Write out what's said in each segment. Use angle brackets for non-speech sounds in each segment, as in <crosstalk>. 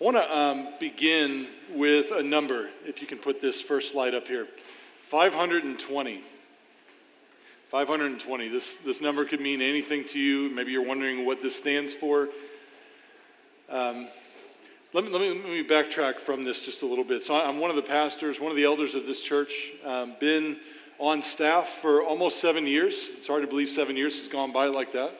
I want to um, begin with a number, if you can put this first slide up here 520. 520. This, this number could mean anything to you. Maybe you're wondering what this stands for. Um, let, me, let, me, let me backtrack from this just a little bit. So, I'm one of the pastors, one of the elders of this church, um, been on staff for almost seven years. It's hard to believe seven years has gone by like that.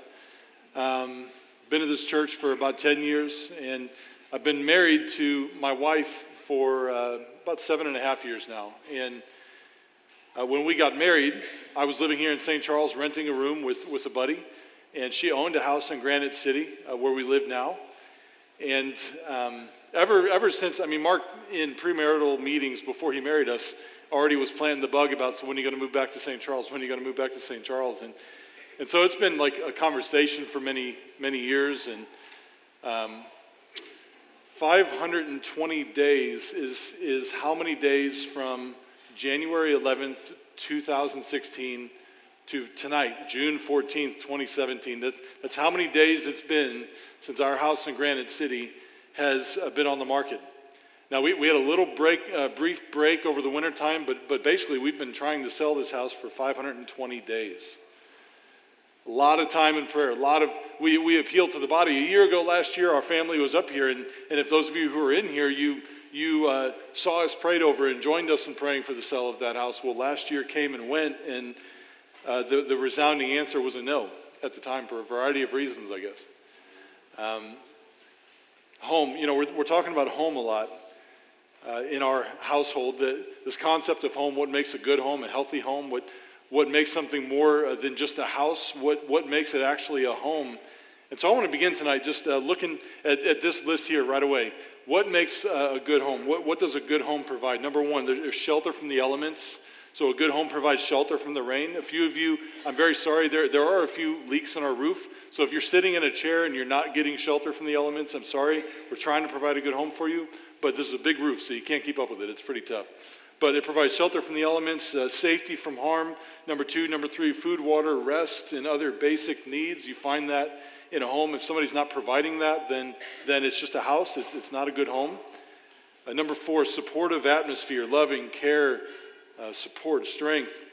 Um, been at this church for about 10 years, and I've been married to my wife for uh, about seven and a half years now. And uh, when we got married, I was living here in St. Charles, renting a room with, with a buddy. And she owned a house in Granite City, uh, where we live now. And um, ever, ever since, I mean, Mark, in premarital meetings before he married us, already was planting the bug about so when are you going to move back to St. Charles? When are you going to move back to St. Charles? And, and so it's been like a conversation for many, many years. And um, 520 days is, is how many days from January 11th, 2016 to tonight, June 14th, 2017. That's, that's how many days it's been since our house in Granite City has uh, been on the market. Now, we, we had a little break, uh, brief break over the wintertime, but, but basically, we've been trying to sell this house for 520 days. A lot of time in prayer. A lot of, we, we appealed to the body. A year ago, last year, our family was up here. And, and if those of you who are in here, you, you uh, saw us prayed over and joined us in praying for the sale of that house. Well, last year came and went, and uh, the, the resounding answer was a no at the time for a variety of reasons, I guess. Um, home, you know, we're, we're talking about home a lot. Uh, in our household, the, this concept of home, what makes a good home, a healthy home, what, what makes something more uh, than just a house, what, what makes it actually a home. And so I want to begin tonight just uh, looking at, at, this list here right away. What makes uh, a good home? What, what, does a good home provide? Number one, there's shelter from the elements. So a good home provides shelter from the rain. A few of you, I'm very sorry, there, there are a few leaks in our roof. So if you're sitting in a chair and you're not getting shelter from the elements, I'm sorry. We're trying to provide a good home for you, but this is a big roof, so you can't keep up with it. It's pretty tough but it provides shelter from the elements, uh, safety from harm. Number two, number three, food, water, rest, and other basic needs. You find that in a home. If somebody's not providing that, then, then it's just a house, it's, it's not a good home. Uh, number four, supportive atmosphere, loving, care, uh, support, strength.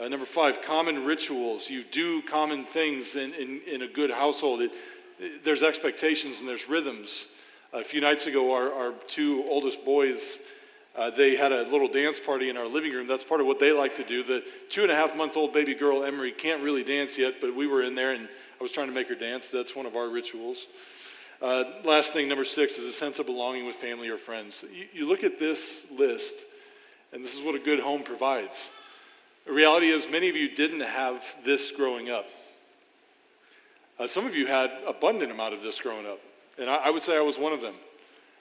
Uh, number five, common rituals. You do common things in, in, in a good household. It, it, there's expectations and there's rhythms. a few nights ago, our, our two oldest boys uh, they had a little dance party in our living room. That's part of what they like to do. The two and a half month old baby girl, Emery, can't really dance yet, but we were in there and I was trying to make her dance. That's one of our rituals. Uh, last thing, number six, is a sense of belonging with family or friends. You, you look at this list, and this is what a good home provides. The reality is, many of you didn't have this growing up. Uh, some of you had abundant amount of this growing up, and I, I would say I was one of them.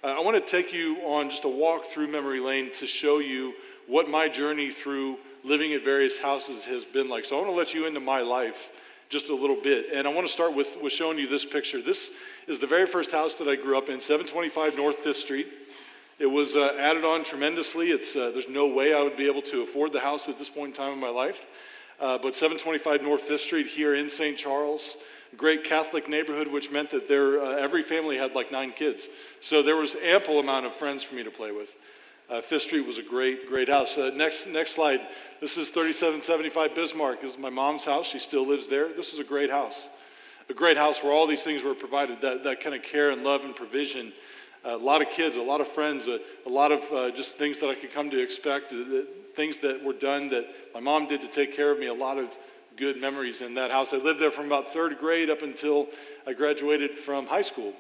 Uh, I want to take you on just a walk through memory lane to show you what my journey through living at various houses has been like. So I want to let you into my life just a little bit. And I want to start with, with showing you this picture. This is the very first house that I grew up in, 725 North 5th Street. It was uh, added on tremendously. It's, uh, there's no way I would be able to afford the house at this point in time in my life. Uh, but 725 North 5th Street here in St. Charles great Catholic neighborhood, which meant that there, uh, every family had like nine kids. So there was ample amount of friends for me to play with. Uh, Fifth Street was a great, great house. Uh, next, next slide. This is 3775 Bismarck. This is my mom's house. She still lives there. This was a great house. A great house where all these things were provided, that, that kind of care and love and provision. Uh, a lot of kids, a lot of friends, uh, a lot of uh, just things that I could come to expect, uh, things that were done that my mom did to take care of me, a lot of good memories in that house. I lived there from about third grade up until I graduated from high school.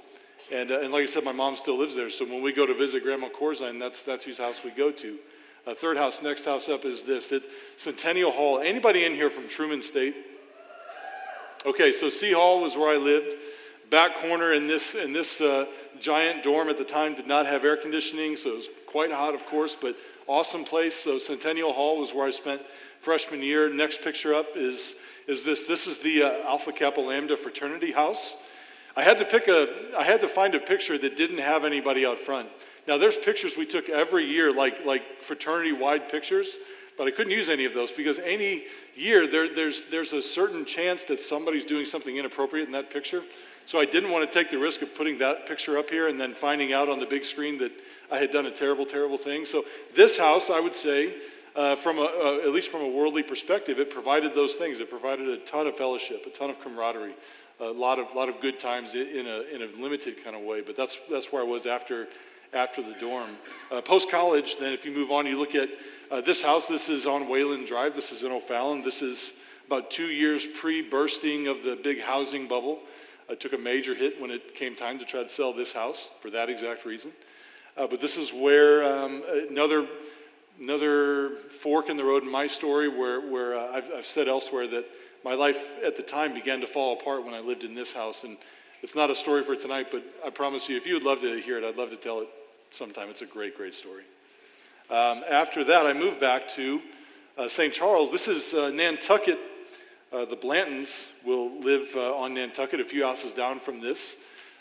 And, uh, and like I said, my mom still lives there. So when we go to visit Grandma Corzine, that's, that's whose house we go to. Uh, third house, next house up is this. It, Centennial Hall. Anybody in here from Truman State? Okay, so C Hall was where I lived. Back corner in this, in this uh, giant dorm at the time did not have air conditioning, so it was quite hot, of course, but awesome place. So Centennial Hall was where I spent freshman year. Next picture up is, is this. This is the uh, Alpha Kappa Lambda fraternity house. I had to pick a, I had to find a picture that didn't have anybody out front. Now there's pictures we took every year, like, like fraternity-wide pictures, but I couldn't use any of those because any year there, there's, there's a certain chance that somebody's doing something inappropriate in that picture. So I didn't want to take the risk of putting that picture up here and then finding out on the big screen that I had done a terrible, terrible thing. So this house, I would say, uh, from a, uh, at least from a worldly perspective, it provided those things. It provided a ton of fellowship, a ton of camaraderie, a lot of, lot of good times in a, in a limited kind of way. But that's, that's where I was after, after the dorm. Uh, Post college, then if you move on, you look at uh, this house. This is on Wayland Drive. This is in O'Fallon. This is about two years pre bursting of the big housing bubble. I took a major hit when it came time to try to sell this house for that exact reason. Uh, but this is where um, another another fork in the road in my story where, where uh, I've, I've, said elsewhere that my life at the time began to fall apart when I lived in this house. And it's not a story for tonight, but I promise you, if you would love to hear it, I'd love to tell it sometime. It's a great, great story. Um, after that, I moved back to uh, St. Charles. This is uh, Nantucket. Uh, the Blantons will live uh, on Nantucket, a few houses down from this.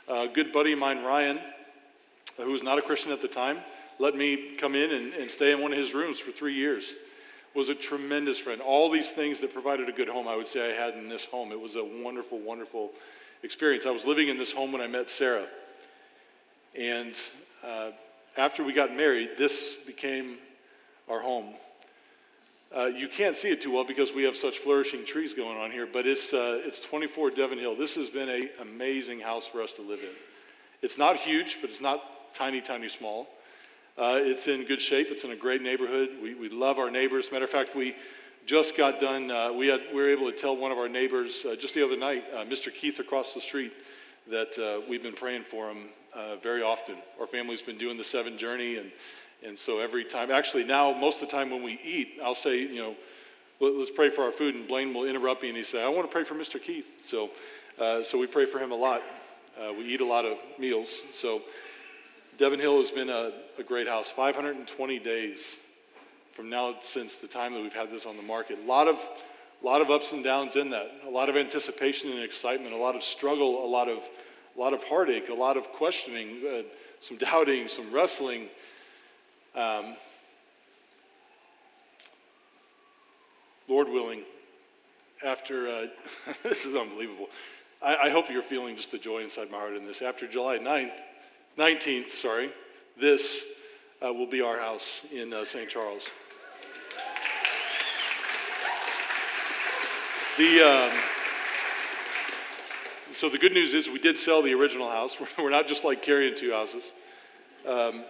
a good buddy of mine, Ryan, who was not a Christian at the time, let me come in and, and stay in one of his rooms for three years. Was a tremendous friend. All these things that provided a good home, I would say I had in this home. It was a wonderful, wonderful experience. I was living in this home when I met Sarah. And uh, after we got married, this became our home. Uh, you can't see it too well because we have such flourishing trees going on here, but it's, uh, it's 24 Devon Hill. This has been an amazing house for us to live in. It's not huge, but it's not tiny, tiny small. Uh, it's in good shape. It's in a great neighborhood. We, we love our neighbors. Matter of fact, we just got done. Uh, we, had, we were able to tell one of our neighbors uh, just the other night, uh, Mr. Keith across the street, that we've been praying for him very often. Our family's been doing the seven journey, and, and so every time, actually, now, most of the time when we eat, I'll say, you know, let's pray for our food, and Blaine will interrupt me and he say, I want to pray for Mr. Keith. So, so we pray for him a lot. we eat a lot of meals. So, Devon Hill has been a, a great house. 520 days from now since the time that we've had this on the market. A lot of, lot of ups and downs in that. A lot of anticipation and excitement. A lot of struggle. A lot of, a lot of heartache. A lot of questioning. Uh, some doubting. Some wrestling. Um, Lord willing, after uh, <laughs> this is unbelievable. I, I hope you're feeling just the joy inside my heart in this. After July 9th, 19th, sorry, this uh, will be our house in uh, St. Charles. The, um, so the good news is we did sell the original house. <laughs> We're not just like carrying two houses. Um,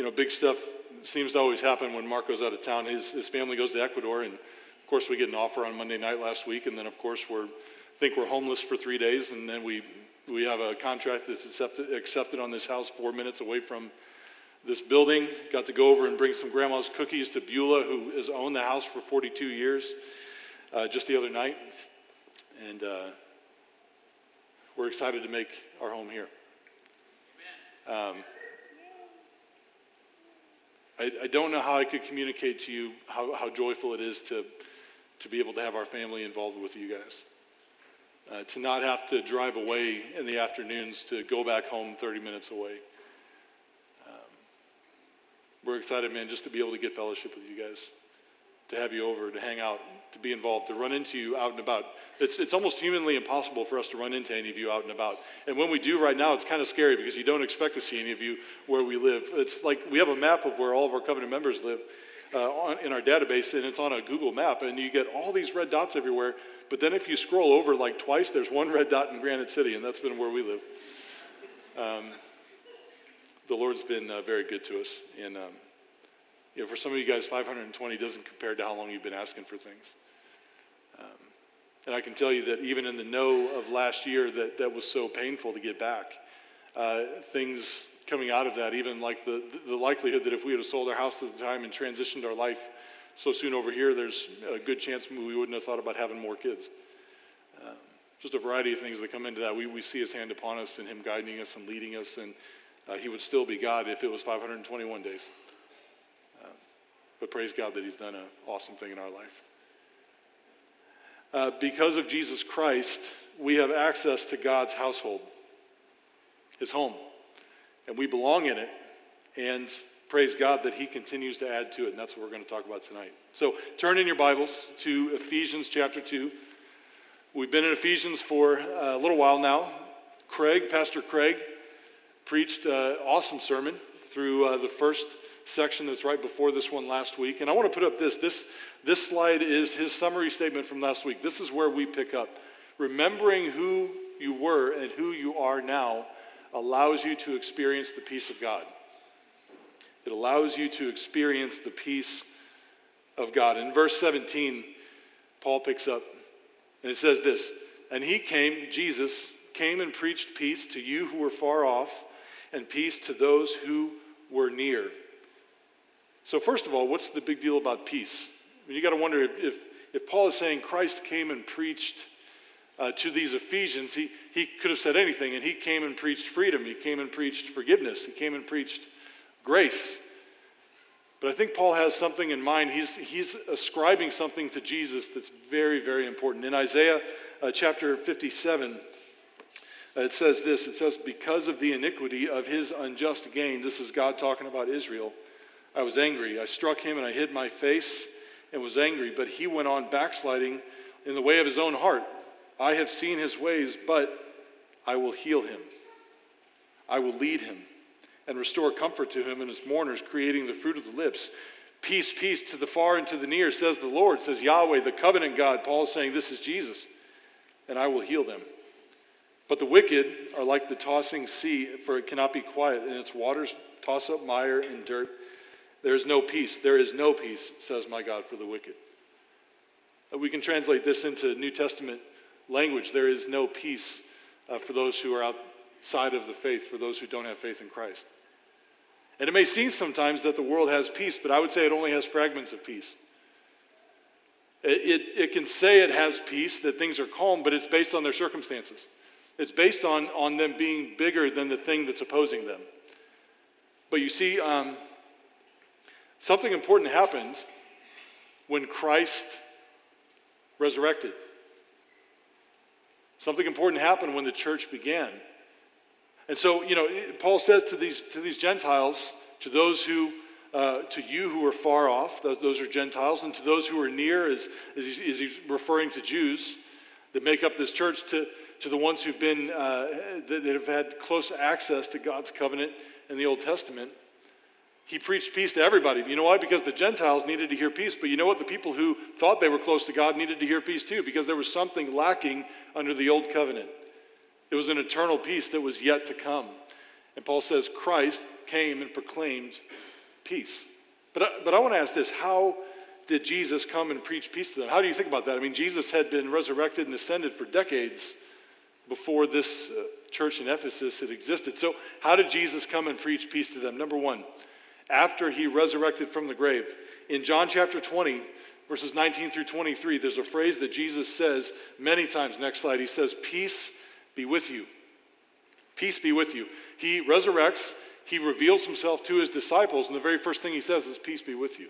you know, big stuff seems to always happen when Mark goes out of town. His, his family goes to Ecuador, and of course we get an offer on Monday night last week, and then of course we're think we're homeless for three days, and then we we have a contract that's accepted, accepted on this house four minutes away from this building. Got to go over and bring some grandma's cookies to Beulah, who has owned the house for 42 years, uh, just the other night. And uh, we're excited to make our home here. Um, I, I, don't know how I could communicate to you how, how joyful it is to, to be able to have our family involved with you guys uh, to not have to drive away in the afternoons to go back home 30 minutes away. Um, we're excited, man, just to be able to get fellowship with you guys, to have you over, to hang out, to be involved, to run into you out and about. It's, it's almost humanly impossible for us to run into any of you out and about. And when we do right now, it's kind of scary because you don't expect to see any of you where we live. It's like we have a map of where all of our covenant members live. Uh, on, in our database, and it's on a Google map, and you get all these red dots everywhere, but then if you scroll over like twice, there's one red dot in Granite City, and that's been where we live. Um, the Lord's been uh, very good to us. And um, you know, for some of you guys, 520 doesn't compare to how long you've been asking for things. Um, and I can tell you that even in the no of last year, that, that was so painful to get back. Uh, things coming out of that, even like the, the likelihood that if we had sold our house at the time and transitioned our life so soon over here, there's a good chance we wouldn't have thought about having more kids. Um, just a variety of things that come into that. We, we see his hand upon us and him guiding us and leading us, and uh, he would still be God if it was 521 days. But praise God that he's done an awesome thing in our life. Uh, because of Jesus Christ, we have access to God's household, his home, and we belong in it. And praise God that He continues to add to it, and that's what we're going to talk about tonight. So turn in your Bibles to Ephesians chapter 2. We've been in Ephesians for a little while now, Craig, Pastor Craig, preached an awesome sermon through uh, the first section that's right before this one last week. And I want to put up this. This, this slide is his summary statement from last week. This is where we pick up. Remembering who you were and who you are now allows you to experience the peace of God. It allows you to experience the peace of God. In verse 17, Paul picks up and it says this And he came, Jesus came and preached peace to you who were far off and peace to those who were near. So, first of all, what's the big deal about peace? I mean, you got to wonder if, if, if, Paul is saying Christ came and preached uh, to these Ephesians, he, he could have said anything, and he came and preached freedom. He came and preached forgiveness. He came and preached grace. But I think Paul has something in mind. He's, he's ascribing something to Jesus that's very, very important. In Isaiah uh, chapter 57, uh, it says this it says, Because of the iniquity of his unjust gain, this is God talking about Israel, I was angry. I struck him and I hid my face and was angry, but he went on backsliding in the way of his own heart. I have seen his ways, but I will heal him. I will lead him and restore comfort to him and his mourners, creating the fruit of the lips. Peace, peace to the far and to the near, says the Lord, says Yahweh, the covenant God. Paul is saying, This is Jesus, and I will heal them. But the wicked are like the tossing sea, for it cannot be quiet, and its waters toss up mire and dirt. There is no peace. There is no peace, says my God, for the wicked. Uh, we can translate this into New Testament language. There is no peace uh, for those who are outside of the faith, for those who don't have faith in Christ. And it may seem sometimes that the world has peace, but I would say it only has fragments of peace. It, it, it can say it has peace, that things are calm, but it's based on their circumstances. It's based on, on them being bigger than the thing that's opposing them. But you see, um, something important happened when Christ resurrected. Something important happened when the church began. And so, you know, Paul says to these, to these Gentiles, to those who, uh, to you who are far off, those, those, are Gentiles, and to those who are near, is, is, he's referring to Jews that make up this church, to, to the ones who've been, uh, that, that have had close access to God's covenant in the Old Testament. He preached peace to everybody. You know why? Because the Gentiles needed to hear peace. But you know what? The people who thought they were close to God needed to hear peace too, because there was something lacking under the Old Covenant. It was an eternal peace that was yet to come. And Paul says Christ came and proclaimed peace. But I, but I want to ask this how did Jesus come and preach peace to them? How do you think about that? I mean, Jesus had been resurrected and ascended for decades before this uh, church in Ephesus had existed. So, how did Jesus come and preach peace to them? Number one, after he resurrected from the grave. In John chapter 20, verses 19 through 23, there's a phrase that Jesus says many times. Next slide. He says, Peace be with you. Peace be with you. He resurrects, he reveals himself to his disciples, and the very first thing he says is, Peace be with you.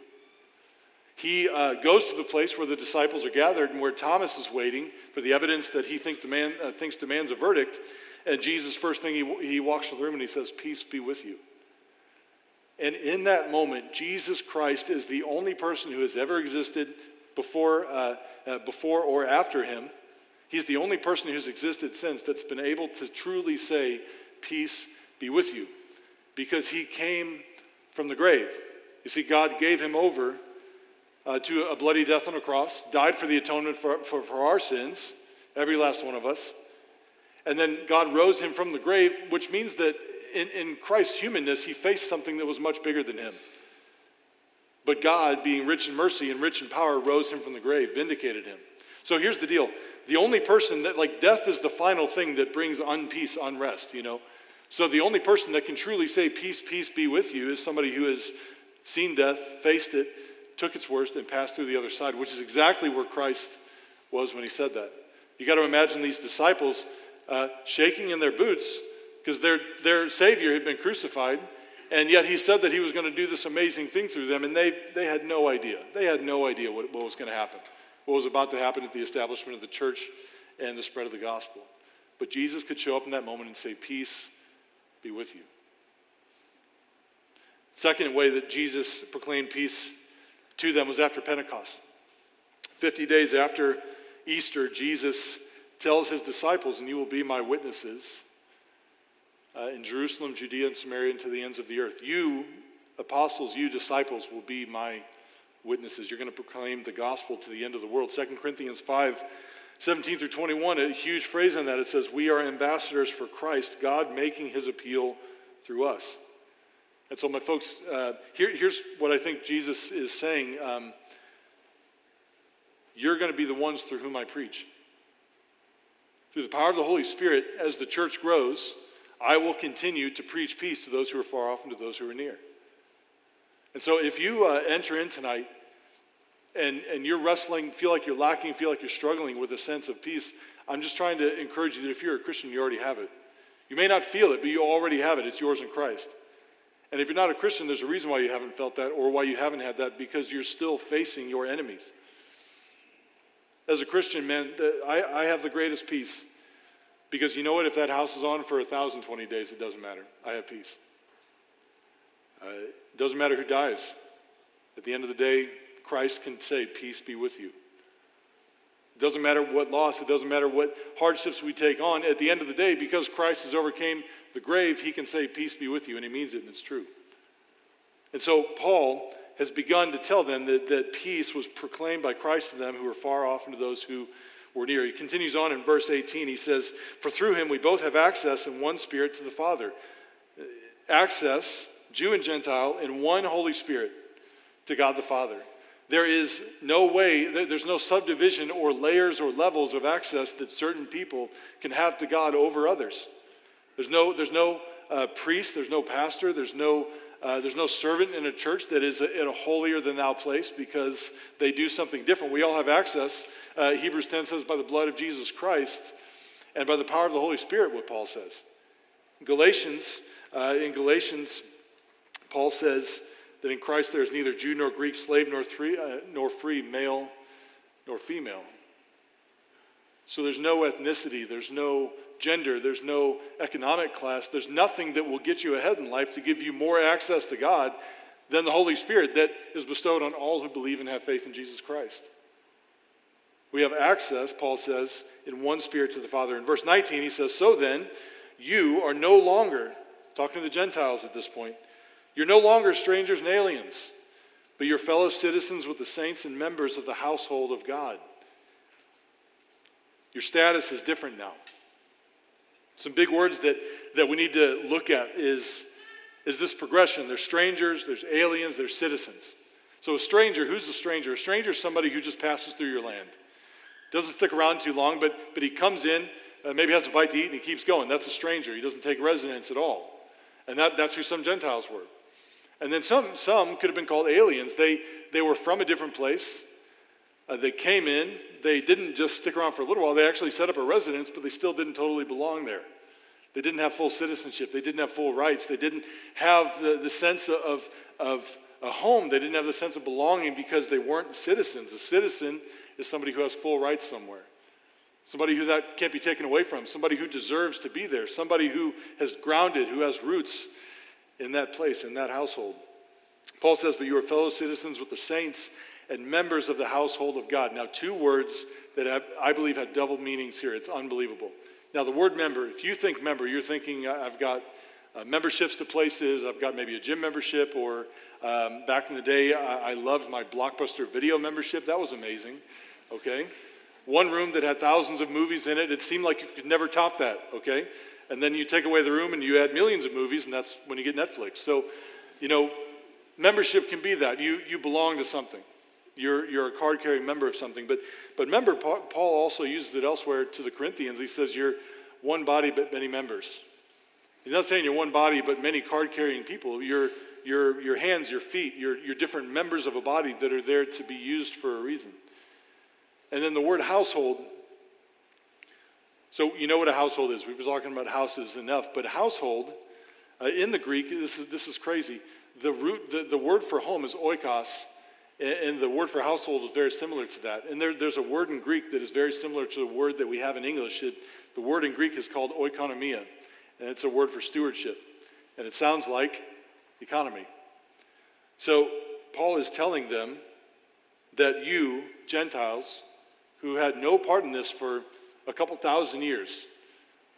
He uh, goes to the place where the disciples are gathered and where Thomas is waiting for the evidence that he think demand, uh, thinks demands a verdict. And Jesus, first thing he, he walks to the room and he says, Peace be with you. And in that moment, Jesus Christ is the only person who has ever existed before, uh, uh, before or after him. He's the only person who's existed since that's been able to truly say, Peace be with you. Because he came from the grave. You see, God gave him over uh, to a bloody death on a cross, died for the atonement for, for, for our sins, every last one of us. And then God rose him from the grave, which means that in, in Christ's humanness, he faced something that was much bigger than him. But God, being rich in mercy and rich in power, rose him from the grave, vindicated him. So here's the deal the only person that, like, death is the final thing that brings unpeace, unrest, you know? So the only person that can truly say, Peace, peace be with you, is somebody who has seen death, faced it, took its worst, and passed through the other side, which is exactly where Christ was when he said that. You got to imagine these disciples uh, shaking in their boots because their, their Savior had been crucified, and yet he said that he was going to do this amazing thing through them, and they, they had no idea. They had no idea what, what was going to happen, what was about to happen at the establishment of the church and the spread of the gospel. But Jesus could show up in that moment and say, Peace be with you. Second way that Jesus proclaimed peace to them was after Pentecost. 50 days after Easter, Jesus tells his disciples, and you will be my witnesses uh, in Jerusalem, Judea, and Samaria, and to the ends of the earth. You, apostles, you, disciples, will be my witnesses. You're going to proclaim the gospel to the end of the world. 2 Corinthians 5 17 through 21, a huge phrase in that. It says, We are ambassadors for Christ, God making his appeal through us. And so, my folks, uh, here, here's what I think Jesus is saying um, You're going to be the ones through whom I preach. Through the power of the Holy Spirit, as the church grows, I will continue to preach peace to those who are far off and to those who are near. And so, if you uh, enter in tonight and, and you're wrestling, feel like you're lacking, feel like you're struggling with a sense of peace, I'm just trying to encourage you that if you're a Christian, you already have it. You may not feel it, but you already have it. It's yours in Christ. And if you're not a Christian, there's a reason why you haven't felt that or why you haven't had that because you're still facing your enemies. As a Christian, man, I, I have the greatest peace because you know what? If that house is on for 1,020 days, it doesn't matter. I have peace. Uh, it doesn't matter who dies. At the end of the day, Christ can say, Peace be with you. It doesn't matter what loss, it doesn't matter what hardships we take on. At the end of the day, because Christ has overcame the grave, he can say, Peace be with you, and he means it, and it's true. And so Paul has begun to tell them that, that peace was proclaimed by Christ to them who were far off and to those who were near. He continues on in verse 18. He says, For through him we both have access in one spirit to the Father. Access, Jew and Gentile, in one Holy Spirit to God the Father. There is no way, there's no subdivision or layers or levels of access that certain people can have to God over others. There's no, there's no uh, priest, there's no pastor, there's no, uh, there's no servant in a church that is in a holier than thou place because they do something different. We all have access. Uh, Hebrews 10 says, by the blood of Jesus Christ and by the power of the Holy Spirit, what Paul says. Galatians, uh, in Galatians, Paul says, that in Christ there is neither Jew nor Greek, slave nor, three, uh, nor free, male nor female. So there's no ethnicity, there's no gender, there's no economic class, there's nothing that will get you ahead in life to give you more access to God than the Holy Spirit that is bestowed on all who believe and have faith in Jesus Christ. We have access, Paul says, in one spirit to the Father. In verse 19, he says, So then, you are no longer, talking to the Gentiles at this point, you're no longer strangers and aliens, but you're fellow citizens with the saints and members of the household of God. Your status is different now. Some big words that, that we need to look at is, is this progression. There's strangers, there's aliens, there's citizens. So, a stranger, who's a stranger? A stranger is somebody who just passes through your land. Doesn't stick around too long, but, but he comes in, uh, maybe has a bite to eat, and he keeps going. That's a stranger. He doesn't take residence at all. And that, that's who some Gentiles were. And then some, some could have been called aliens. They, they were from a different place. Uh, they came in. They didn't just stick around for a little while. They actually set up a residence, but they still didn't totally belong there. They didn't have full citizenship. They didn't have full rights. They didn't have the, the sense of, of a home. They didn't have the sense of belonging because they weren't citizens. A citizen is somebody who has full rights somewhere. Somebody who that can't be taken away from, somebody who deserves to be there, somebody who has grounded, who has roots in that place, in that household. Paul says, But you are fellow citizens with the saints and members of the household of God. Now, two words that have, I believe have double meanings here. It's unbelievable. Now, the word member, if you think member, you're thinking, I've got uh, memberships to places, I've got maybe a gym membership, or um, back in the day, I, I loved my Blockbuster video membership. That was amazing. Okay? One room that had thousands of movies in it, it seemed like you could never top that. Okay? and then you take away the room and you add millions of movies, and that's when you get Netflix. So, you know, membership can be that. You, you belong to something. You're, you're a card carrying member of something. But, but remember, Paul also uses it elsewhere to the Corinthians. He says, You're one body, but many members. He's not saying you're one body, but many card carrying people. You're, your, your hands, your feet, you're, you're different members of a body that are there to be used for a reason. And then the word household so, you know what a household is. We've been talking about houses enough, but household uh, in the Greek, this is, this is crazy. The, root, the, the word for home is oikos, and, the word for household is very similar to that. And there, there's a word in Greek that is very similar to the word that we have in English. It, the word in Greek is called oikonomia, and it's a word for stewardship. And it sounds like economy. So, Paul is telling them that you, Gentiles, who had no part in this for a couple thousand years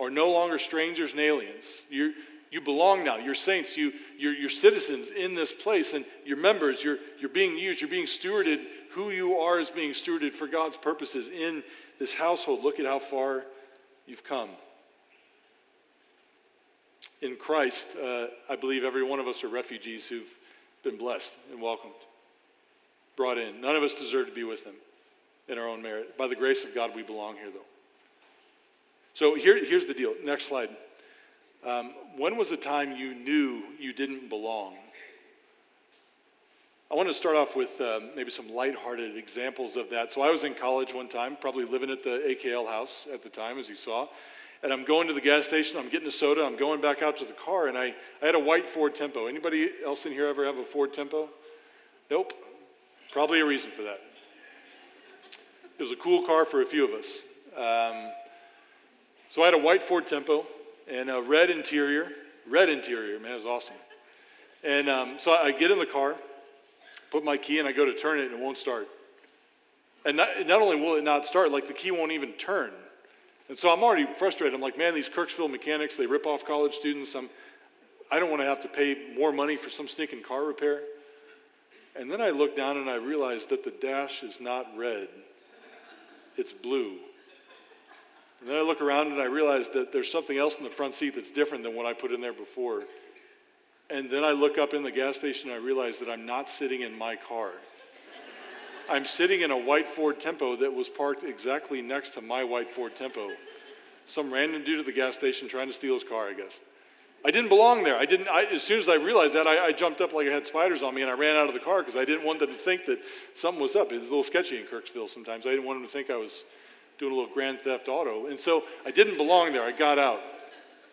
are no longer strangers and aliens. You're, You belong now. You're saints. You, you're, you're citizens in this place, and you're members. You're, you're being used. You're being stewarded. Who you are is being stewarded for God's purposes in this household. Look at how far you've come. In Christ, uh, I believe every one of us are refugees who've been blessed and welcomed, brought in. None of us deserve to be with Him in our own merit. By the grace of God, we belong here, though. So here, here's the deal. Next slide. Um, when was the time you knew you didn't belong? I want to start off with um, maybe some lighthearted examples of that. So I was in college one time, probably living at the AKL house at the time, as you saw. And I'm going to the gas station, I'm getting a soda, I'm going back out to the car, and I, I had a white Ford Tempo. Anybody else in here ever have a Ford Tempo? Nope. Probably a reason for that. It was a cool car for a few of us. Um, so I had a white Ford Tempo and a red interior. Red interior, man, it was awesome. And um, so I get in the car, put my key, and I go to turn it, and it won't start. And not, not only will it not start, like the key won't even turn. And so I'm already frustrated. I'm like, man, these Kirksville mechanics, they rip off college students. I'm, I don't want to have to pay more money for some stinking car repair. And then I look down and I realize that the dash is not red, it's blue. And then I look around and I realize that there's something else in the front seat that's different than what I put in there before. And then I look up in the gas station and I realize that I'm not sitting in my car. I'm sitting in a white Ford Tempo that was parked exactly next to my white Ford Tempo. Some random dude at the gas station trying to steal his car, I guess. I didn't belong there. I didn't. I, as soon as I realized that, I, I, jumped up like I had spiders on me, and I ran out of the car because I didn't want them to think that something was up. It's a little sketchy in Kirksville sometimes. I didn't want them to think I was doing a little grand theft auto. And so I didn't belong there. I got out.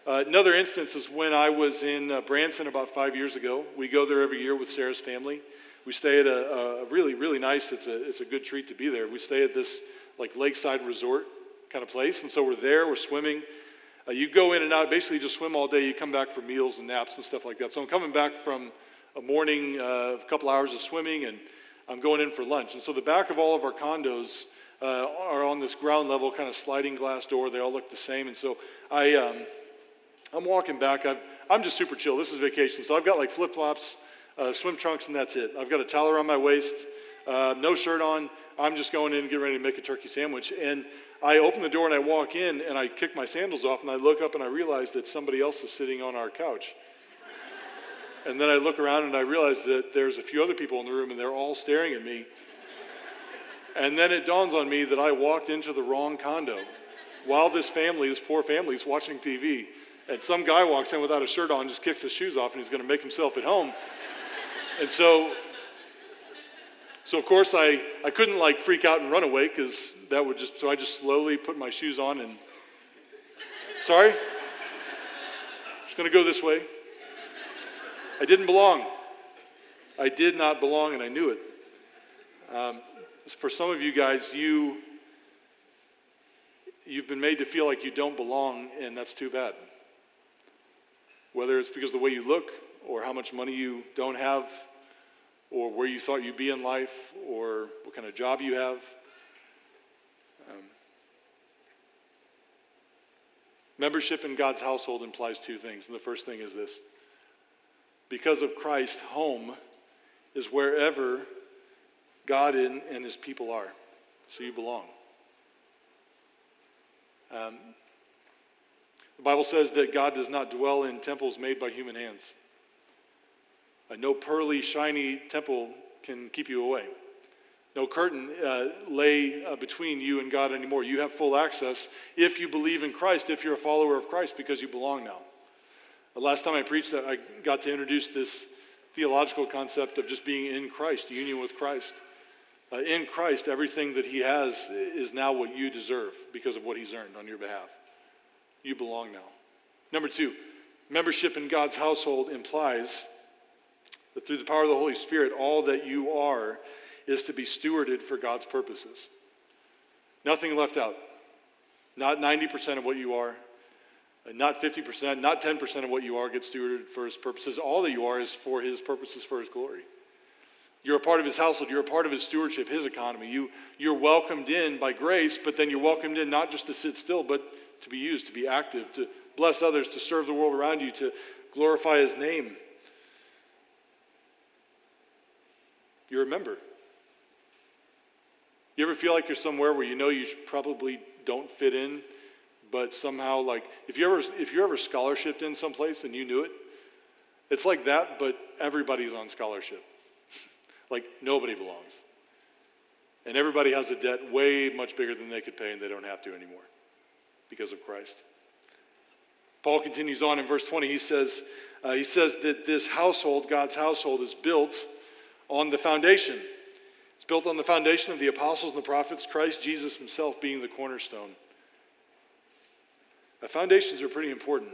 Uh, another instance is when I was in uh, Branson about five years ago. We go there every year with Sarah's family. We stay at a, a, really, really nice, it's a, it's a good treat to be there. We stay at this like lakeside resort kind of place. And so we're there, we're swimming. Uh, you go in and out, basically just swim all day. You come back for meals and naps and stuff like that. So I'm coming back from a morning, uh, a couple hours of swimming, and I'm going in for lunch. And so the back of all of our condos uh, are on this ground level, kind of sliding glass door. They all look the same. And so I, um, I'm walking back. i am just super chill. This is vacation. So I've got like flip flops, uh, swim trunks, and that's it. I've got a towel around my waist, uh, no shirt on. I'm just going in and getting ready to make a turkey sandwich. And I open the door and I walk in and I kick my sandals off and I look up and I realize that somebody else is sitting on our couch. and then I look around and I realize that there's a few other people in the room and they're all staring at me. And then it dawns on me that I walked into the wrong condo while this family, this poor family, is watching TV. And some guy walks in without a shirt on, just kicks his shoes off, and he's going to make himself at home. And so, so of course, I, I couldn't like freak out and run away because that would just, so I just slowly put my shoes on and, sorry, just going to go this way. I didn't belong. I did not belong, and I knew it. Um, for some of you guys, you you've been made to feel like you don't belong, and that's too bad. Whether it's because of the way you look, or how much money you don't have, or where you thought you'd be in life, or what kind of job you have. Um, membership in God's household implies two things. And the first thing is this because of Christ, home is wherever God and, and his people are. So you belong. Um, the Bible says that God does not dwell in temples made by human hands. Uh, no pearly, shiny temple can keep you away. No curtain uh, lay uh, between you and God anymore. You have full access if you believe in Christ, if you're a follower of Christ, because you belong now. The last time I preached, that, I got to introduce this theological concept of just being in Christ, union with Christ. Uh, in Christ, everything that He has is now what you deserve because of what He's earned on your behalf. You belong now. Number two, membership in God's household implies that through the power of the Holy Spirit, all that you are is to be stewarded for God's purposes. Nothing left out. Not 90% of what you are, not 50%, not 10% of what you are gets stewarded for His purposes. All that you are is for His purposes, for His glory. You're a part of his household. You're a part of his stewardship, his economy. You, you're welcomed in by grace, but then you're welcomed in not just to sit still, but to be used, to be active, to bless others, to serve the world around you, to glorify his name. You're a member. You ever feel like you're somewhere where you know you probably don't fit in, but somehow, like, if you ever if you ever scholarshiped in someplace and you knew it, it's like that, but everybody's on scholarship. Like nobody belongs. And everybody has a debt way much bigger than they could pay, and they don't have to anymore because of Christ. Paul continues on in verse 20. He says, uh, he says that this household, God's household, is built on the foundation. It's built on the foundation of the apostles and the prophets, Christ Jesus himself being the cornerstone. Foundations are pretty important.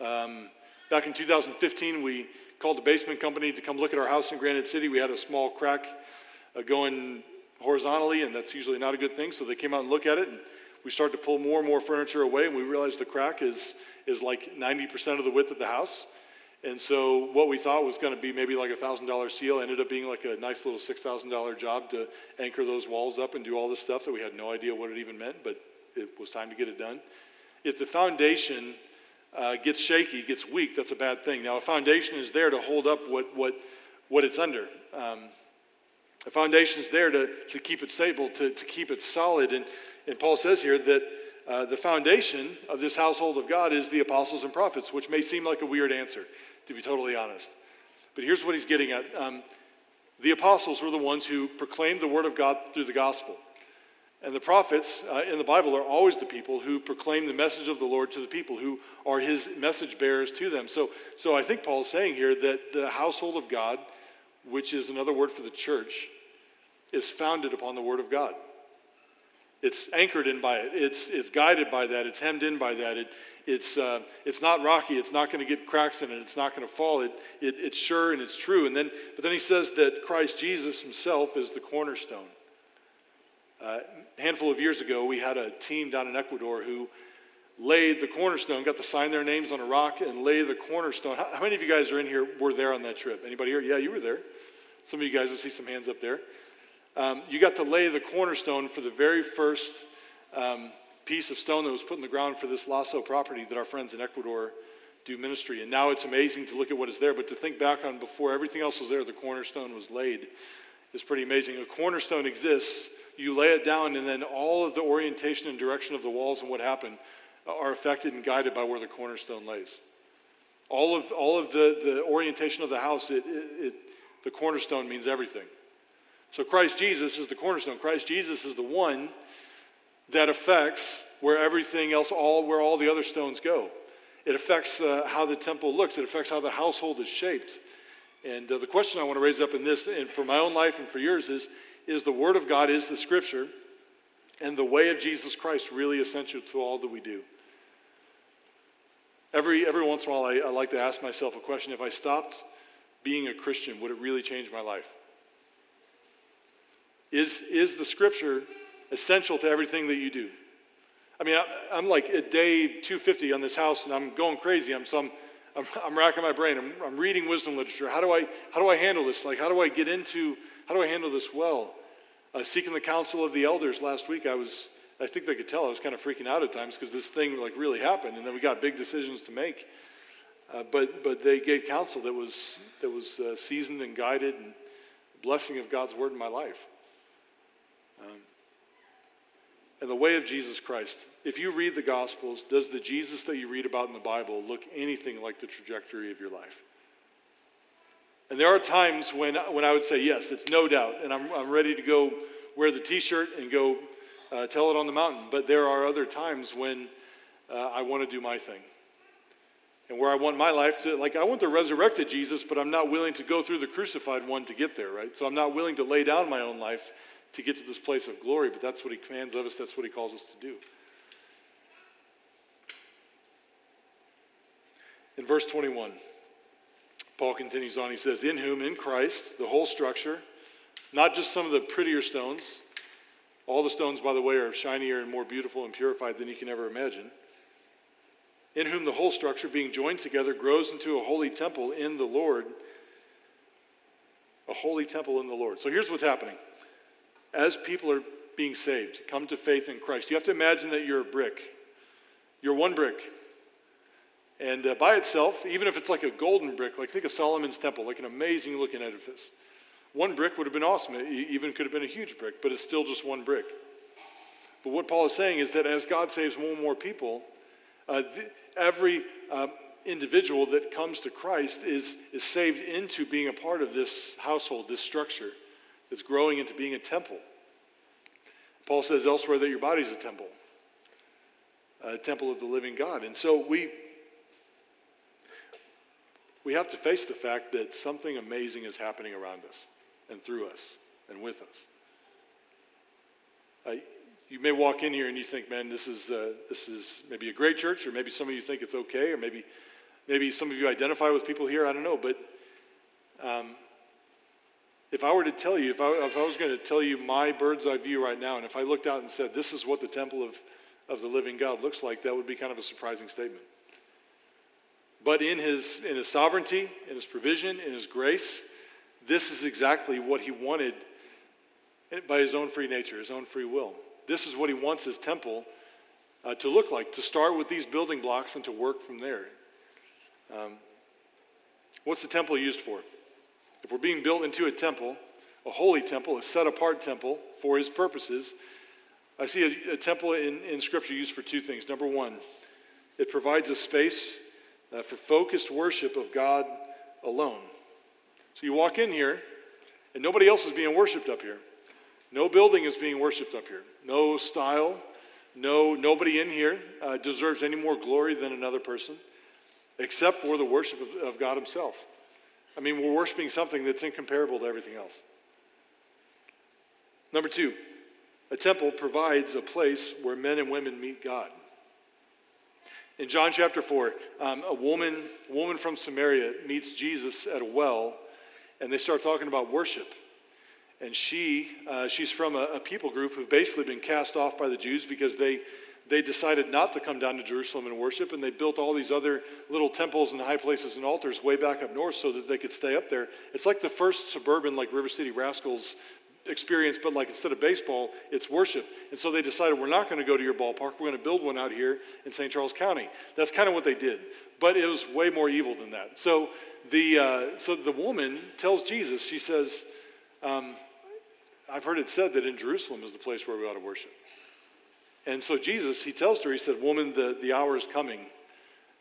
Um, back in 2015, we called the basement company to come look at our house in Granite City. We had a small crack uh, going horizontally, and that's usually not a good thing. So they came out and looked at it, and we started to pull more and more furniture away, and we realized the crack is, is like 90% of the width of the house. And so what we thought was going to be maybe like a $1,000 seal ended up being like a nice little $6,000 job to anchor those walls up and do all this stuff that we had no idea what it even meant, but it was time to get it done. If the foundation uh, gets shaky, gets weak, that's a bad thing. Now, a foundation is there to hold up what, what, what it's under. Um, the foundation is there to, to keep it stable, to, to keep it solid. And, and Paul says here that uh, the foundation of this household of God is the apostles and prophets, which may seem like a weird answer, to be totally honest. But here's what he's getting at um, the apostles were the ones who proclaimed the word of God through the gospel. And the prophets uh, in the Bible are always the people who proclaim the message of the Lord to the people, who are his message bearers to them. So, so I think Paul's saying here that the household of God, which is another word for the church, is founded upon the Word of God. It's anchored in by it. It's, it's guided by that. It's hemmed in by that. It, it's, uh, it's not rocky. It's not going to get cracks in it. It's not going to fall. It, it, it's sure and it's true. And then, but then he says that Christ Jesus himself is the cornerstone. Uh, a handful of years ago, we had a team down in Ecuador who laid the cornerstone, got to sign their names on a rock and lay the cornerstone. How, how many of you guys are in here were there on that trip? Anybody here? Yeah, you were there. Some of you guys, I see some hands up there um, you got to lay the cornerstone for the very first um, piece of stone that was put in the ground for this Lasso property that our friends in Ecuador do ministry. And now it's amazing to look at what is there, but to think back on before everything else was there, the cornerstone was laid is pretty amazing. A cornerstone exists, you lay it down, and then all of the orientation and direction of the walls and what happened are affected and guided by where the cornerstone lays. All of, all of the, the orientation of the house, it, it, it the cornerstone means everything. So Christ Jesus is the cornerstone. Christ Jesus is the one that affects where everything else, all where all the other stones go. It affects uh, how the temple looks. It affects how the household is shaped. And uh, the question I want to raise up in this, and for my own life and for yours, is: Is the Word of God, is the Scripture, and the way of Jesus Christ really essential to all that we do? Every every once in a while, I, I like to ask myself a question: If I stopped being a Christian, would it really change my life? Is, is the scripture essential to everything that you do? I mean, I, am like at day 250 on this house and I'm going crazy. I'm, so I'm, I'm, I'm racking my brain. I'm, I'm reading wisdom literature. How do, I, how do I handle this? Like, how do I get into, how do I handle this well? Uh, seeking the counsel of the elders last week, I was, I think they could tell I was kind of freaking out at times because this thing like really happened and then we got big decisions to make. Uh, but, but they gave counsel that was, that was uh, seasoned and guided and blessing of God's word in my life. Um, and the way of Jesus Christ. If you read the Gospels, does the Jesus that you read about in the Bible look anything like the trajectory of your life? And there are times when, when I would say, yes, it's no doubt, and I'm, I'm ready to go wear the t shirt and go uh, tell it on the mountain. But there are other times when uh, I want to do my thing. And where I want my life to, like, I want the resurrected Jesus, but I'm not willing to go through the crucified one to get there, right? So I'm not willing to lay down my own life to get to this place of glory, but that's what he commands of us, that's what he calls us to do. In verse 21, Paul continues on. He says, In whom, in Christ, the whole structure, not just some of the prettier stones, all the stones, by the way, are shinier and more beautiful and purified than you can ever imagine. In whom the whole structure, being joined together, grows into a holy temple in the Lord. A holy temple in the Lord. So here's what's happening as people are being saved, come to faith in Christ, you have to imagine that you're a brick. You're one brick. And uh, by itself, even if it's like a golden brick, like think of Solomon's temple, like an amazing looking edifice. One brick would have been awesome. It even could have been a huge brick, but it's still just one brick. But what Paul is saying is that as God saves more and more people, uh, every uh, individual that comes to Christ is, is saved into being a part of this household, this structure that's growing into being a temple. Paul says elsewhere that your body is a temple, a temple of the living God. And so we, we have to face the fact that something amazing is happening around us and through us and with us. Uh, you may walk in here and you think, man, this is, uh, this is maybe a great church, or maybe some of you think it's okay, or maybe, maybe some of you identify with people here, I don't know. But um, if I were to tell you, if I, if I was going to tell you my bird's eye view right now, and if I looked out and said, this is what the temple of, of the living God looks like, that would be kind of a surprising statement. But in his, in his sovereignty, in his provision, in his grace, this is exactly what he wanted by his own free nature, his own free will. This is what he wants his temple uh, to look like, to start with these building blocks and to work from there. Um, what's the temple used for? If we're being built into a temple, a holy temple, a set apart temple for his purposes, I see a, a temple in, in Scripture used for two things. Number one, it provides a space uh, for focused worship of God alone. So you walk in here, and nobody else is being worshiped up here. No building is being worshiped up here. No style. No, nobody in here uh, deserves any more glory than another person, except for the worship of, of God Himself. I mean, we're worshiping something that's incomparable to everything else. Number two, a temple provides a place where men and women meet God. In John chapter 4, um, a woman, woman from Samaria meets Jesus at a well, and they start talking about worship. And she, uh, she's from a, a, people group who've basically been cast off by the Jews because they, they decided not to come down to Jerusalem and worship, and they built all these other little temples and high places and altars way back up north so that they could stay up there. It's like the first suburban, like River City Rascals experience, but like instead of baseball, it's worship. And so they decided we're not going to go to your ballpark. We're going to build one out here in St. Charles County. That's kind of what they did, but it was way more evil than that. So the uh, so the woman tells Jesus, she says. Um, I've heard it said that in Jerusalem is the place where we ought to worship. And so Jesus, he tells her, he said, Woman, the, the hour is coming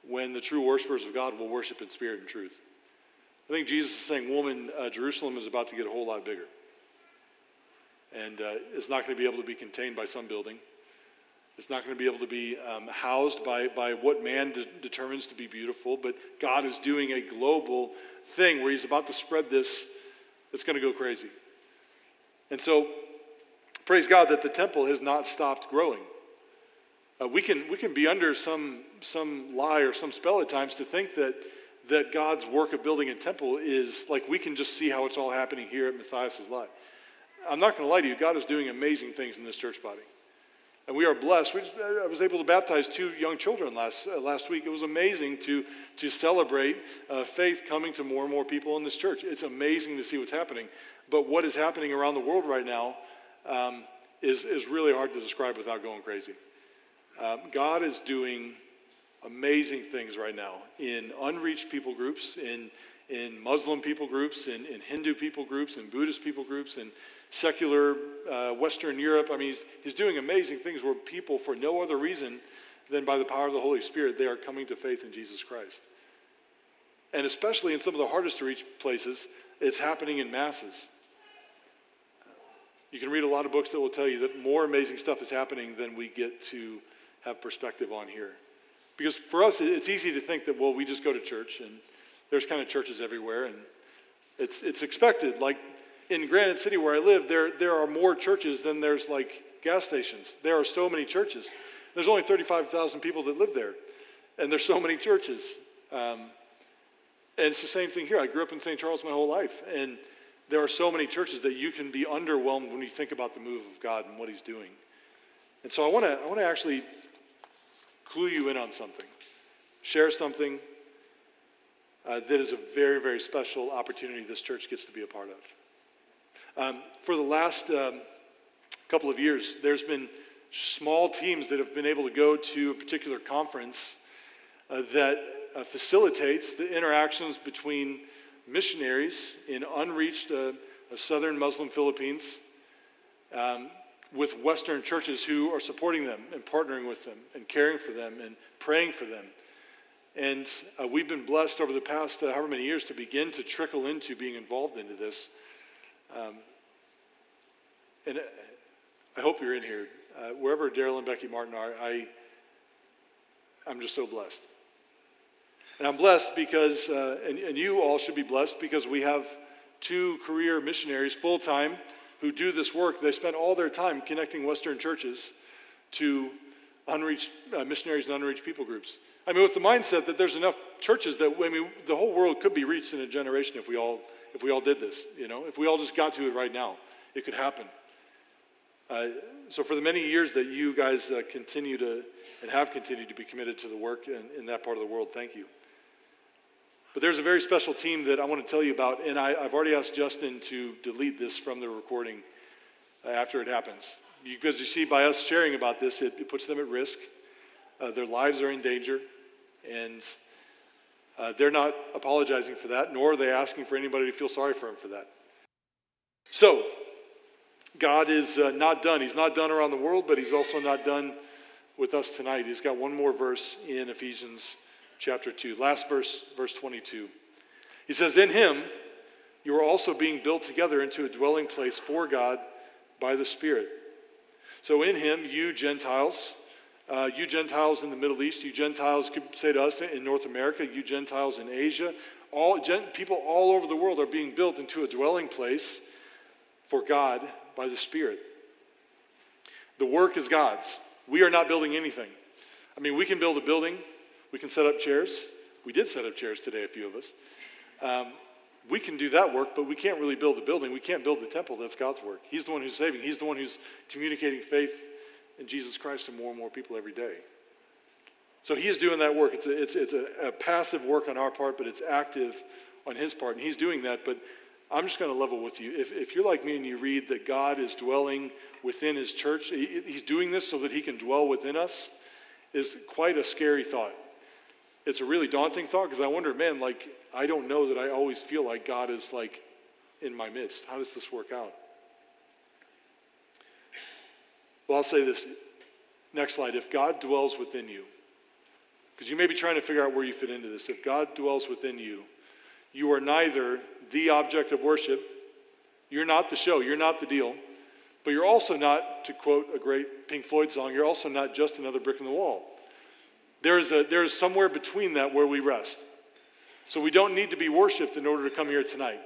when the true worshipers of God will worship in spirit and truth. I think Jesus is saying, Woman, uh, Jerusalem is about to get a whole lot bigger. And uh, it's not going to be able to be contained by some building. It's not going to be able to be um, housed by, by what man de- determines to be beautiful, but God is doing a global thing where He's about to spread this. It's going to go crazy. And so, praise God that the temple has not stopped growing. Uh, we, can, we can be under some, some lie or some spell at times to think that, that God's work of building a temple is like we can just see how it's all happening here at Matthias' life. I'm not going to lie to you, God is doing amazing things in this church body. And we are blessed. We just, I was able to baptize two young children last, uh, last week. It was amazing to, to celebrate uh, faith coming to more and more people in this church. It's amazing to see what's happening. But what is happening around the world right now um, is, is really hard to describe without going crazy. Um, God is doing amazing things right now in unreached people groups, in, in Muslim people groups, in, in Hindu people groups, in Buddhist people groups, in secular uh, Western Europe. I mean, he's, he's doing amazing things where people, for no other reason than by the power of the Holy Spirit, they are coming to faith in Jesus Christ. And especially in some of the hardest to reach places, it's happening in masses. You can read a lot of books that will tell you that more amazing stuff is happening than we get to have perspective on here. Because for us, it's easy to think that, well, we just go to church and there's kind of churches everywhere and it's, it's expected. Like in Granite City where I live, there, there are more churches than there's like gas stations. There are so many churches. There's only 35,000 people that live there, and there's so many churches. Um, and it's the same thing here. I grew up in St. Charles my whole life, and there are so many churches that you can be underwhelmed when you think about the move of God and what He's doing. And so I want to I want to actually clue you in on something, share something uh, that is a very very special opportunity this church gets to be a part of. Um, for the last um, couple of years, there's been small teams that have been able to go to a particular conference uh, that uh, facilitates the interactions between missionaries in unreached uh, southern Muslim Philippines um, with Western churches who are supporting them and partnering with them and caring for them and praying for them. And uh, we've been blessed over the past uh, however many years to begin to trickle into being involved into this. Um, and uh, I hope you're in here. Uh, wherever Daryl and Becky Martin are, I, I'm just so blessed. And I'm blessed because, uh, and, and you all should be blessed because we have two career missionaries full time who do this work. They spend all their time connecting Western churches to unreached uh, missionaries and unreached people groups. I mean, with the mindset that there's enough churches that I mean, the whole world could be reached in a generation if we all if we all did this. You know, if we all just got to it right now, it could happen. Uh, so for the many years that you guys uh, continue to and have continued to be committed to the work in, in that part of the world, thank you. But there's a very special team that I want to tell you about, and I, have already asked Justin to delete this from the recording uh, after it happens. Because you see, by us sharing about this, it, it puts them at risk. Uh, their lives are in danger, and uh, they're not apologizing for that, nor are they asking for anybody to feel sorry for them for that. So, God is uh, not done. He's not done around the world, but He's also not done with us tonight. He's got one more verse in Ephesians chapter 2. Last verse, verse 22. He says, In him you are also being built together into a dwelling place for God by the Spirit. So in him, you Gentiles, uh, you Gentiles in the Middle East, you Gentiles could say to us in North America, you Gentiles in Asia, all gen- people all over the world are being built into a dwelling place for God by the Spirit. The work is God's. We are not building anything. I mean, we can build a building, we can set up chairs. We did set up chairs today, a few of us. Um, we can do that work, but we can't really build the building. We can't build the temple. That's God's work. He's the one who's saving. He's the one who's communicating faith in Jesus Christ to more and more people every day. So he is doing that work. It's a, it's, it's a, a passive work on our part, but it's active on his part. And he's doing that. But I'm just going to level with you. If, if you're like me and you read that God is dwelling within his church, he, he's doing this so that he can dwell within us, is quite a scary thought it's a really daunting thought because I wonder, man, like, I don't know that I always feel like God is like in my midst. How does this work out? Well, I'll say this. Next slide. If God dwells within you, because you may be trying to figure out where you fit into this. If God dwells within you, you are neither the object of worship, you're not the show, you're not the deal, but you're also not, to quote a great Pink Floyd song, you're also not just another brick in the wall. There is, a, there is somewhere between that where we rest. So we don't need to be worshiped in order to come here tonight.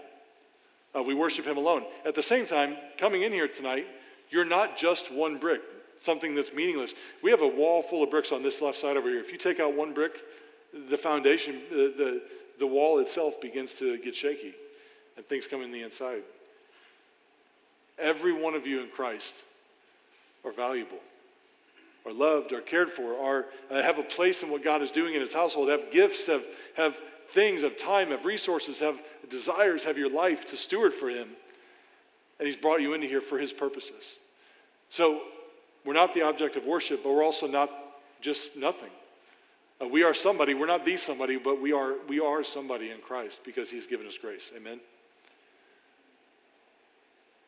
Uh, we worship Him alone. At the same time, coming in here tonight, you're not just one brick, something that's meaningless. We have a wall full of bricks on this left side over here. If you take out one brick, the foundation, the, the, the wall itself begins to get shaky and things come in the inside. Every one of you in Christ are valuable are loved, are cared for, are, uh, have a place in what God is doing in his household, have gifts, have, have things, have time, have resources, have desires, have your life to steward for him. And he's brought you into here for his purposes. So we're not the object of worship, but we're also not just nothing. Uh, we are somebody. We're not the somebody, but we are, we are somebody in Christ because he's given us grace. Amen?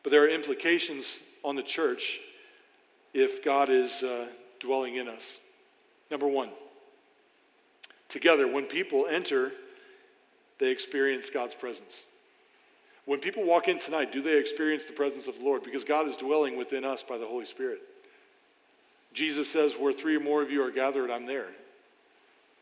But there are implications on the church if God is uh, dwelling in us. Number one, together, when people enter, they experience God's presence. When people walk in tonight, do they experience the presence of the Lord? Because God is dwelling within us by the Holy Spirit. Jesus says, Where three or more of you are gathered, I'm there.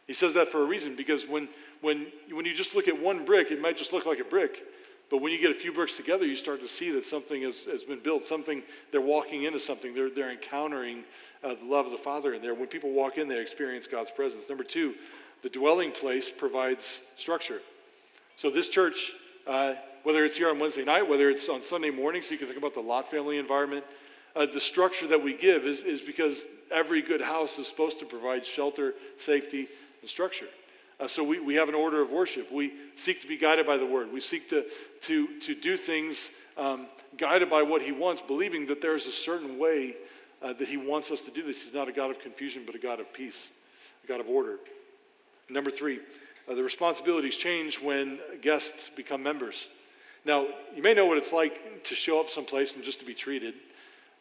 He says that for a reason because when, when, when you just look at one brick, it might just look like a brick. But when you get a few bricks together, you start to see that something has, has been built, something, they're walking into something, they're, they're encountering uh, the love of the Father in there. When people walk in, they experience God's presence. Number two, the dwelling place provides structure. So this church, uh, whether it's here on Wednesday night, whether it's on Sunday morning, so you can think about the Lot family environment, uh, the structure that we give is, is because every good house is supposed to provide shelter, safety, and structure. Uh, so we, we have an order of worship. We seek to be guided by the word. We seek to, to, to do things um, guided by what he wants, believing that there is a certain way uh, that he wants us to do this. He's not a God of confusion, but a God of peace, a God of order. Number three, Uh, the responsibilities change when guests become members. Now, you may know what it's like to show up someplace and just to be treated,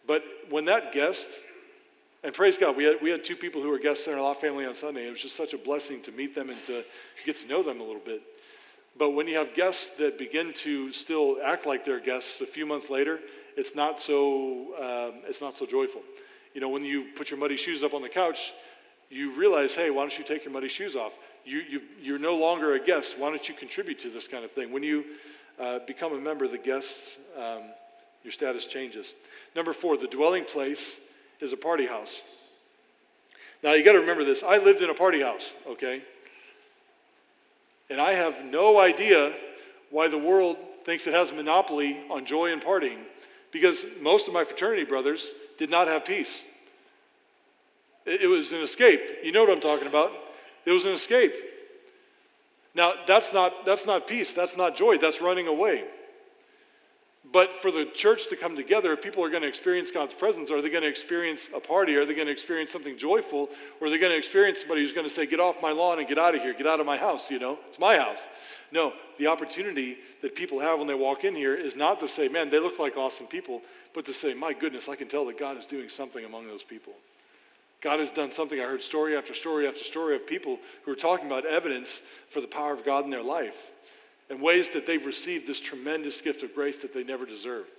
but when that guest, and praise God, we had, we had two people who were guests in our lot family on Sunday. It was just such a blessing to meet them and to get to know them a little bit. But when you have guests that begin to still act like they're guests a few months later, it's not so, um, it's not so joyful. You know, when you put your muddy shoes up on the couch, you realize, hey, why don't you take your muddy shoes off? You, you, you're no longer a guest. Why don't you contribute to this kind of thing? When you uh, become a member, of the guests, um, your status changes. Number four, the dwelling place is a party house. Now, you got to remember this. I lived in a party house, okay? And I have no idea why the world thinks it has a monopoly on joy and partying because most of my fraternity brothers did not have peace. It was an escape. You know what I'm talking about. It was an escape. Now, that's not, that's not peace, that's not joy, that's running away. But for the church to come together, if people are going to experience God's presence, are they going to experience a party? Are they going to experience something joyful? Or are they going to experience somebody who's going to say, Get off my lawn and get out of here, get out of my house, you know? It's my house. No, the opportunity that people have when they walk in here is not to say, Man, they look like awesome people, but to say, My goodness, I can tell that God is doing something among those people. God has done something. I heard story after story after story of people who are talking about evidence for the power of God in their life and ways that they've received this tremendous gift of grace that they never deserved.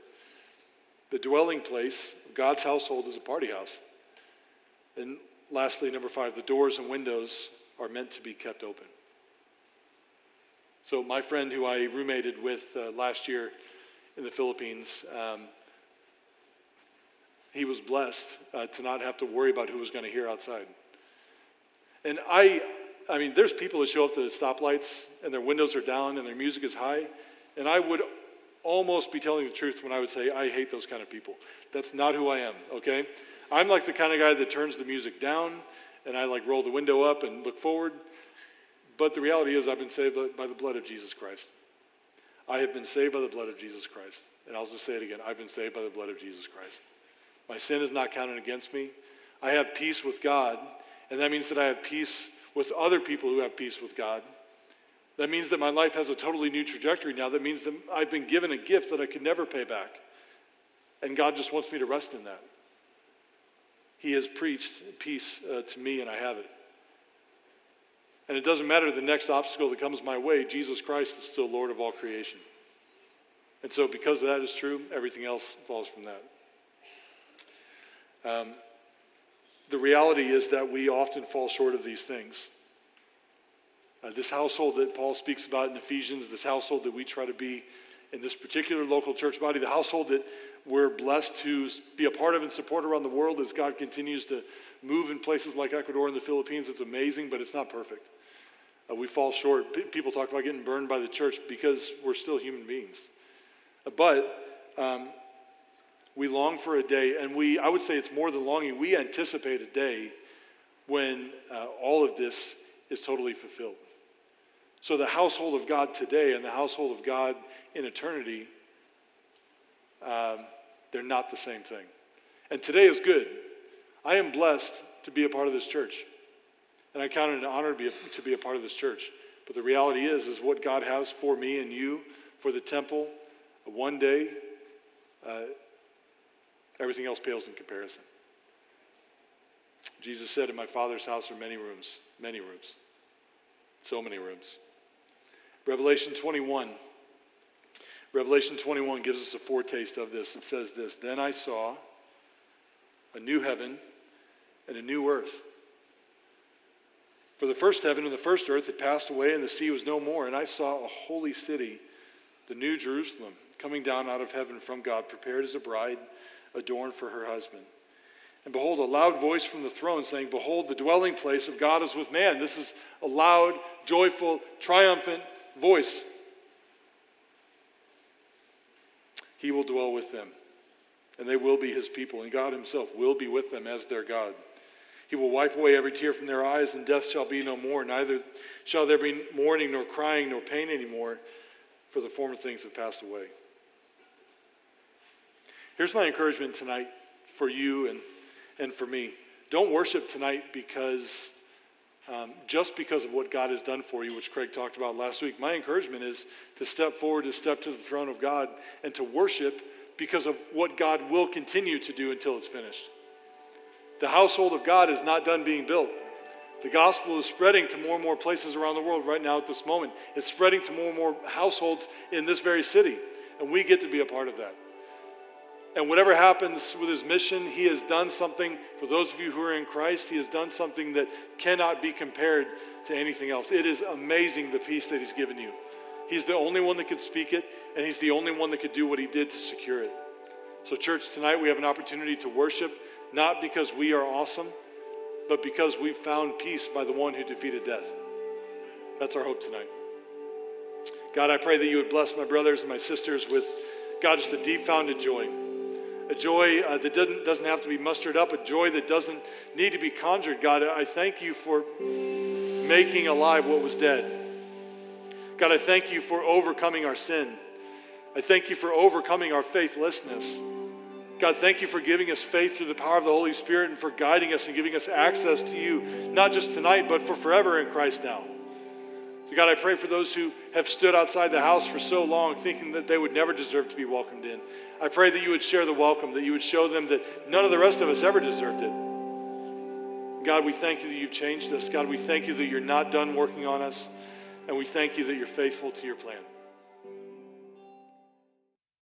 The dwelling place of God's household is a party house. And lastly, number five, the doors and windows are meant to be kept open. So, my friend who I roommated with uh, last year in the Philippines, um, he was blessed uh, to not have to worry about who was going to hear outside. And I, I mean, there's people that show up to the stoplights and their windows are down and their music is high. And I would almost be telling the truth when I would say, I hate those kind of people. That's not who I am, okay? I'm like the kind of guy that turns the music down and I like roll the window up and look forward. But the reality is, I've been saved by the blood of Jesus Christ. I have been saved by the blood of Jesus Christ. And I'll just say it again I've been saved by the blood of Jesus Christ. My sin is not counted against me. I have peace with God, and that means that I have peace with other people who have peace with God. That means that my life has a totally new trajectory now. That means that I've been given a gift that I could never pay back. And God just wants me to rest in that. He has preached peace uh, to me, and I have it. And it doesn't matter the next obstacle that comes my way, Jesus Christ is still Lord of all creation. And so, because that is true, everything else falls from that. Um, the reality is that we often fall short of these things. Uh, this household that Paul speaks about in Ephesians, this household that we try to be in this particular local church body, the household that we're blessed to be a part of and support around the world as God continues to move in places like Ecuador and the Philippines. It's amazing, but it's not perfect. Uh, we fall short. P- people talk about getting burned by the church because we're still human beings. Uh, but um, we long for a day, and we, I would say it's more than longing, we anticipate a day when uh, all of this is totally fulfilled. So the household of God today and the household of God in eternity, um, they're not the same thing. And today is good. I am blessed to be a part of this church. And I count it an honor to be a, to be a part of this church. But the reality is, is what God has for me and you, for the temple, one day, uh, Everything else pales in comparison. Jesus said, In my Father's house are many rooms, many rooms, so many rooms. Revelation 21. Revelation 21 gives us a foretaste of this. It says this Then I saw a new heaven and a new earth. For the first heaven and the first earth had passed away, and the sea was no more. And I saw a holy city, the new Jerusalem, coming down out of heaven from God, prepared as a bride adorned for her husband. And behold, a loud voice from the throne saying, Behold, the dwelling place of God is with man. This is a loud, joyful, triumphant voice. He will dwell with them, and they will be his people, and God himself will be with them as their God. He will wipe away every tear from their eyes, and death shall be no more. Neither shall there be mourning, nor crying, nor pain anymore, for the former things have passed away. Here's my encouragement tonight for you and, and for me. Don't worship tonight because um, just because of what God has done for you, which Craig talked about last week. My encouragement is to step forward, to step to the throne of God, and to worship because of what God will continue to do until it's finished. The household of God is not done being built. The gospel is spreading to more and more places around the world right now at this moment. It's spreading to more and more households in this very city, and we get to be a part of that. And whatever happens with his mission, he has done something, for those of you who are in Christ, he has done something that cannot be compared to anything else. It is amazing the peace that he's given you. He's the only one that could speak it, and he's the only one that could do what he did to secure it. So, church, tonight we have an opportunity to worship, not because we are awesome, but because we've found peace by the one who defeated death. That's our hope tonight. God, I pray that you would bless my brothers and my sisters with, God, just a deep founded joy a joy uh, that doesn't, doesn't have to be mustered up, a joy that doesn't need to be conjured. God, I thank you for making alive what was dead. God, I thank you for overcoming our sin. I thank you for overcoming our faithlessness. God, thank you for giving us faith through the power of the Holy Spirit and for guiding us and giving us access to you, not just tonight, but for forever in Christ now. So, God, I pray for those who have stood outside the house for so long thinking that they would never deserve to be welcomed in. I pray that you would share the welcome, that you would show them that none of the rest of us ever deserved it. God, we thank you that you've changed us. God, we thank you that you're not done working on us. And we thank you that you're faithful to your plan.